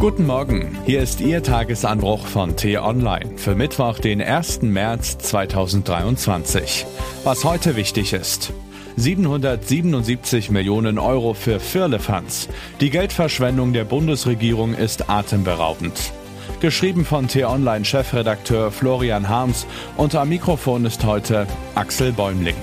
Guten Morgen, hier ist Ihr Tagesanbruch von T-Online für Mittwoch, den 1. März 2023. Was heute wichtig ist. 777 Millionen Euro für Firlefanz. Die Geldverschwendung der Bundesregierung ist atemberaubend. Geschrieben von T-Online-Chefredakteur Florian Harms und am Mikrofon ist heute Axel Bäumling.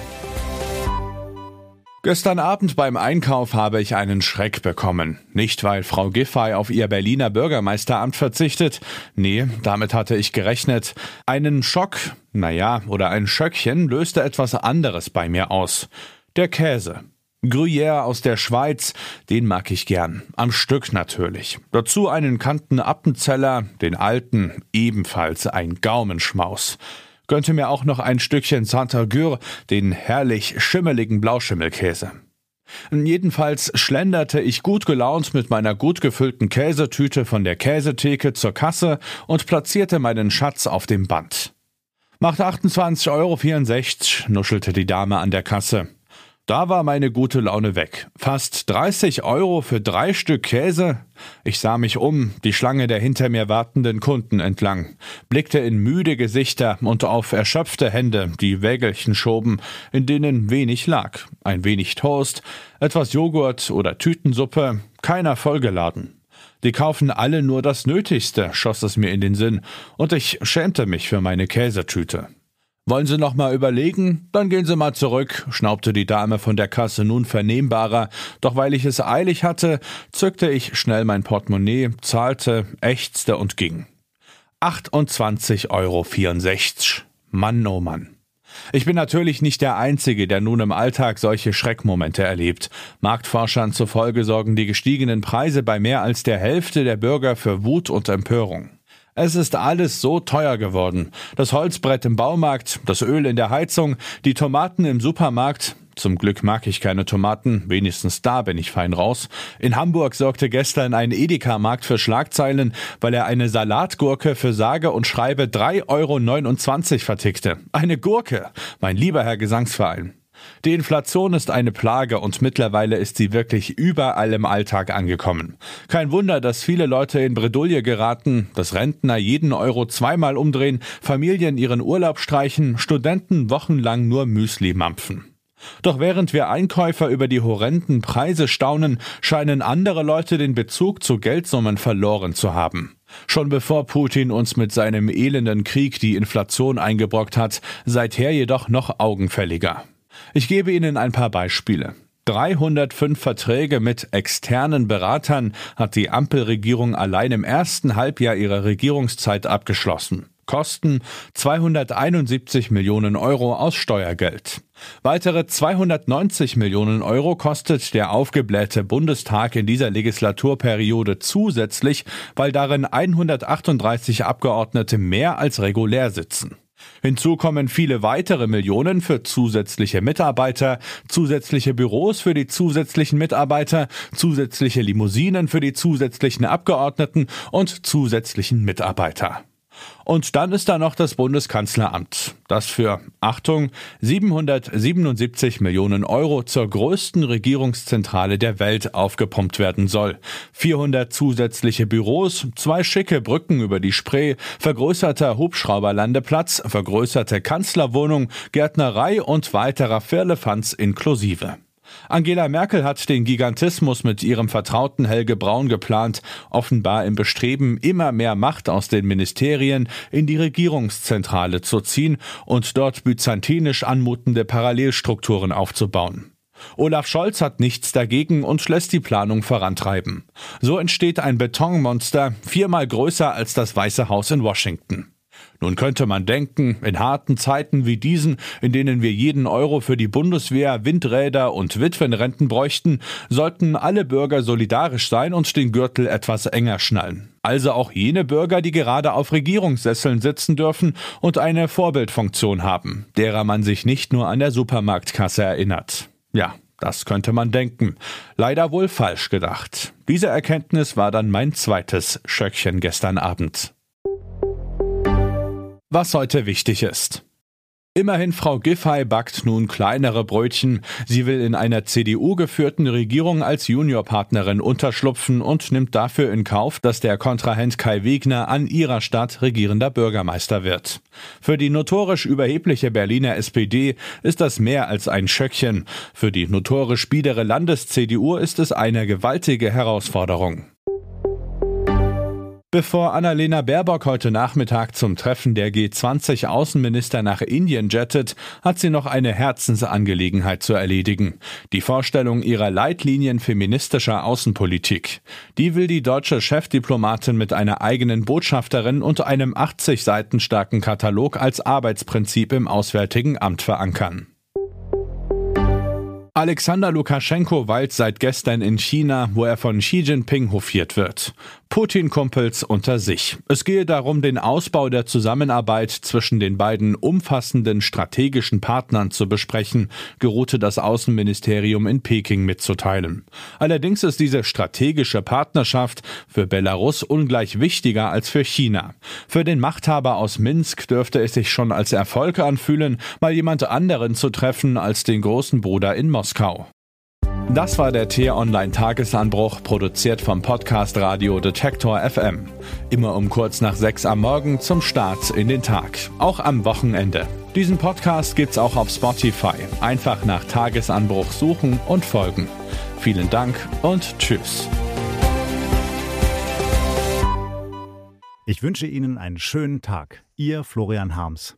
Gestern Abend beim Einkauf habe ich einen Schreck bekommen. Nicht, weil Frau Giffey auf ihr Berliner Bürgermeisteramt verzichtet. Nee, damit hatte ich gerechnet. Einen Schock, naja, oder ein Schöckchen löste etwas anderes bei mir aus. Der Käse. Gruyère aus der Schweiz, den mag ich gern. Am Stück natürlich. Dazu einen Kanten Appenzeller, den alten, ebenfalls ein Gaumenschmaus gönnte mir auch noch ein Stückchen Santa Gür, den herrlich schimmeligen Blauschimmelkäse. Jedenfalls schlenderte ich gut gelaunt mit meiner gut gefüllten Käsetüte von der Käsetheke zur Kasse und platzierte meinen Schatz auf dem Band. Macht 28,64 Euro, nuschelte die Dame an der Kasse. Da war meine gute Laune weg. Fast 30 Euro für drei Stück Käse? Ich sah mich um, die Schlange der hinter mir wartenden Kunden entlang, blickte in müde Gesichter und auf erschöpfte Hände, die Wägelchen schoben, in denen wenig lag. Ein wenig Toast, etwas Joghurt oder Tütensuppe, keiner vollgeladen. Die kaufen alle nur das Nötigste, schoss es mir in den Sinn, und ich schämte mich für meine Käsetüte. Wollen Sie noch mal überlegen? Dann gehen Sie mal zurück, schnaubte die Dame von der Kasse nun vernehmbarer, doch weil ich es eilig hatte, zückte ich schnell mein Portemonnaie, zahlte, ächzte und ging. 28,64 Euro. Mann, oh Mann. Ich bin natürlich nicht der Einzige, der nun im Alltag solche Schreckmomente erlebt. Marktforschern zufolge sorgen die gestiegenen Preise bei mehr als der Hälfte der Bürger für Wut und Empörung. Es ist alles so teuer geworden. Das Holzbrett im Baumarkt, das Öl in der Heizung, die Tomaten im Supermarkt. Zum Glück mag ich keine Tomaten, wenigstens da bin ich fein raus. In Hamburg sorgte gestern ein Edeka-Markt für Schlagzeilen, weil er eine Salatgurke für sage und schreibe 3,29 Euro vertickte. Eine Gurke, mein lieber Herr Gesangsverein. Die Inflation ist eine Plage und mittlerweile ist sie wirklich überall im Alltag angekommen. Kein Wunder, dass viele Leute in Bredouille geraten, dass Rentner jeden Euro zweimal umdrehen, Familien ihren Urlaub streichen, Studenten wochenlang nur Müsli mampfen. Doch während wir Einkäufer über die horrenden Preise staunen, scheinen andere Leute den Bezug zu Geldsummen verloren zu haben. Schon bevor Putin uns mit seinem elenden Krieg die Inflation eingebrockt hat, seither jedoch noch augenfälliger. Ich gebe Ihnen ein paar Beispiele. 305 Verträge mit externen Beratern hat die Ampelregierung allein im ersten Halbjahr ihrer Regierungszeit abgeschlossen. Kosten 271 Millionen Euro aus Steuergeld. Weitere 290 Millionen Euro kostet der aufgeblähte Bundestag in dieser Legislaturperiode zusätzlich, weil darin 138 Abgeordnete mehr als regulär sitzen. Hinzu kommen viele weitere Millionen für zusätzliche Mitarbeiter, zusätzliche Büros für die zusätzlichen Mitarbeiter, zusätzliche Limousinen für die zusätzlichen Abgeordneten und zusätzlichen Mitarbeiter. Und dann ist da noch das Bundeskanzleramt, das für, Achtung, 777 Millionen Euro zur größten Regierungszentrale der Welt aufgepumpt werden soll. 400 zusätzliche Büros, zwei schicke Brücken über die Spree, vergrößerter Hubschrauberlandeplatz, vergrößerte Kanzlerwohnung, Gärtnerei und weiterer Firlefanz inklusive. Angela Merkel hat den Gigantismus mit ihrem Vertrauten Helge Braun geplant, offenbar im Bestreben, immer mehr Macht aus den Ministerien in die Regierungszentrale zu ziehen und dort byzantinisch anmutende Parallelstrukturen aufzubauen. Olaf Scholz hat nichts dagegen und lässt die Planung vorantreiben. So entsteht ein Betonmonster, viermal größer als das Weiße Haus in Washington. Nun könnte man denken, in harten Zeiten wie diesen, in denen wir jeden Euro für die Bundeswehr, Windräder und Witwenrenten bräuchten, sollten alle Bürger solidarisch sein und den Gürtel etwas enger schnallen. Also auch jene Bürger, die gerade auf Regierungssesseln sitzen dürfen und eine Vorbildfunktion haben, derer man sich nicht nur an der Supermarktkasse erinnert. Ja, das könnte man denken. Leider wohl falsch gedacht. Diese Erkenntnis war dann mein zweites Schöckchen gestern Abend was heute wichtig ist. Immerhin Frau Giffey backt nun kleinere Brötchen. Sie will in einer CDU-geführten Regierung als Juniorpartnerin unterschlupfen und nimmt dafür in Kauf, dass der Kontrahent Kai Wegner an ihrer Stadt regierender Bürgermeister wird. Für die notorisch überhebliche Berliner SPD ist das mehr als ein Schöckchen. Für die notorisch biedere Landes-CDU ist es eine gewaltige Herausforderung. Bevor Annalena Baerbock heute Nachmittag zum Treffen der G20-Außenminister nach Indien jettet, hat sie noch eine Herzensangelegenheit zu erledigen. Die Vorstellung ihrer Leitlinien feministischer Außenpolitik. Die will die deutsche Chefdiplomatin mit einer eigenen Botschafterin und einem 80 Seiten starken Katalog als Arbeitsprinzip im Auswärtigen Amt verankern. Alexander Lukaschenko weilt seit gestern in China, wo er von Xi Jinping hofiert wird. Putin-Kumpels unter sich. Es gehe darum, den Ausbau der Zusammenarbeit zwischen den beiden umfassenden strategischen Partnern zu besprechen, geruhte das Außenministerium in Peking mitzuteilen. Allerdings ist diese strategische Partnerschaft für Belarus ungleich wichtiger als für China. Für den Machthaber aus Minsk dürfte es sich schon als Erfolg anfühlen, mal jemand anderen zu treffen als den großen Bruder in Moskau. Das war der T-Online Tagesanbruch, produziert vom Podcast Radio Detektor FM. Immer um kurz nach sechs am Morgen zum Start in den Tag, auch am Wochenende. Diesen Podcast gibt's auch auf Spotify. Einfach nach Tagesanbruch suchen und folgen. Vielen Dank und tschüss. Ich wünsche Ihnen einen schönen Tag. Ihr Florian Harms.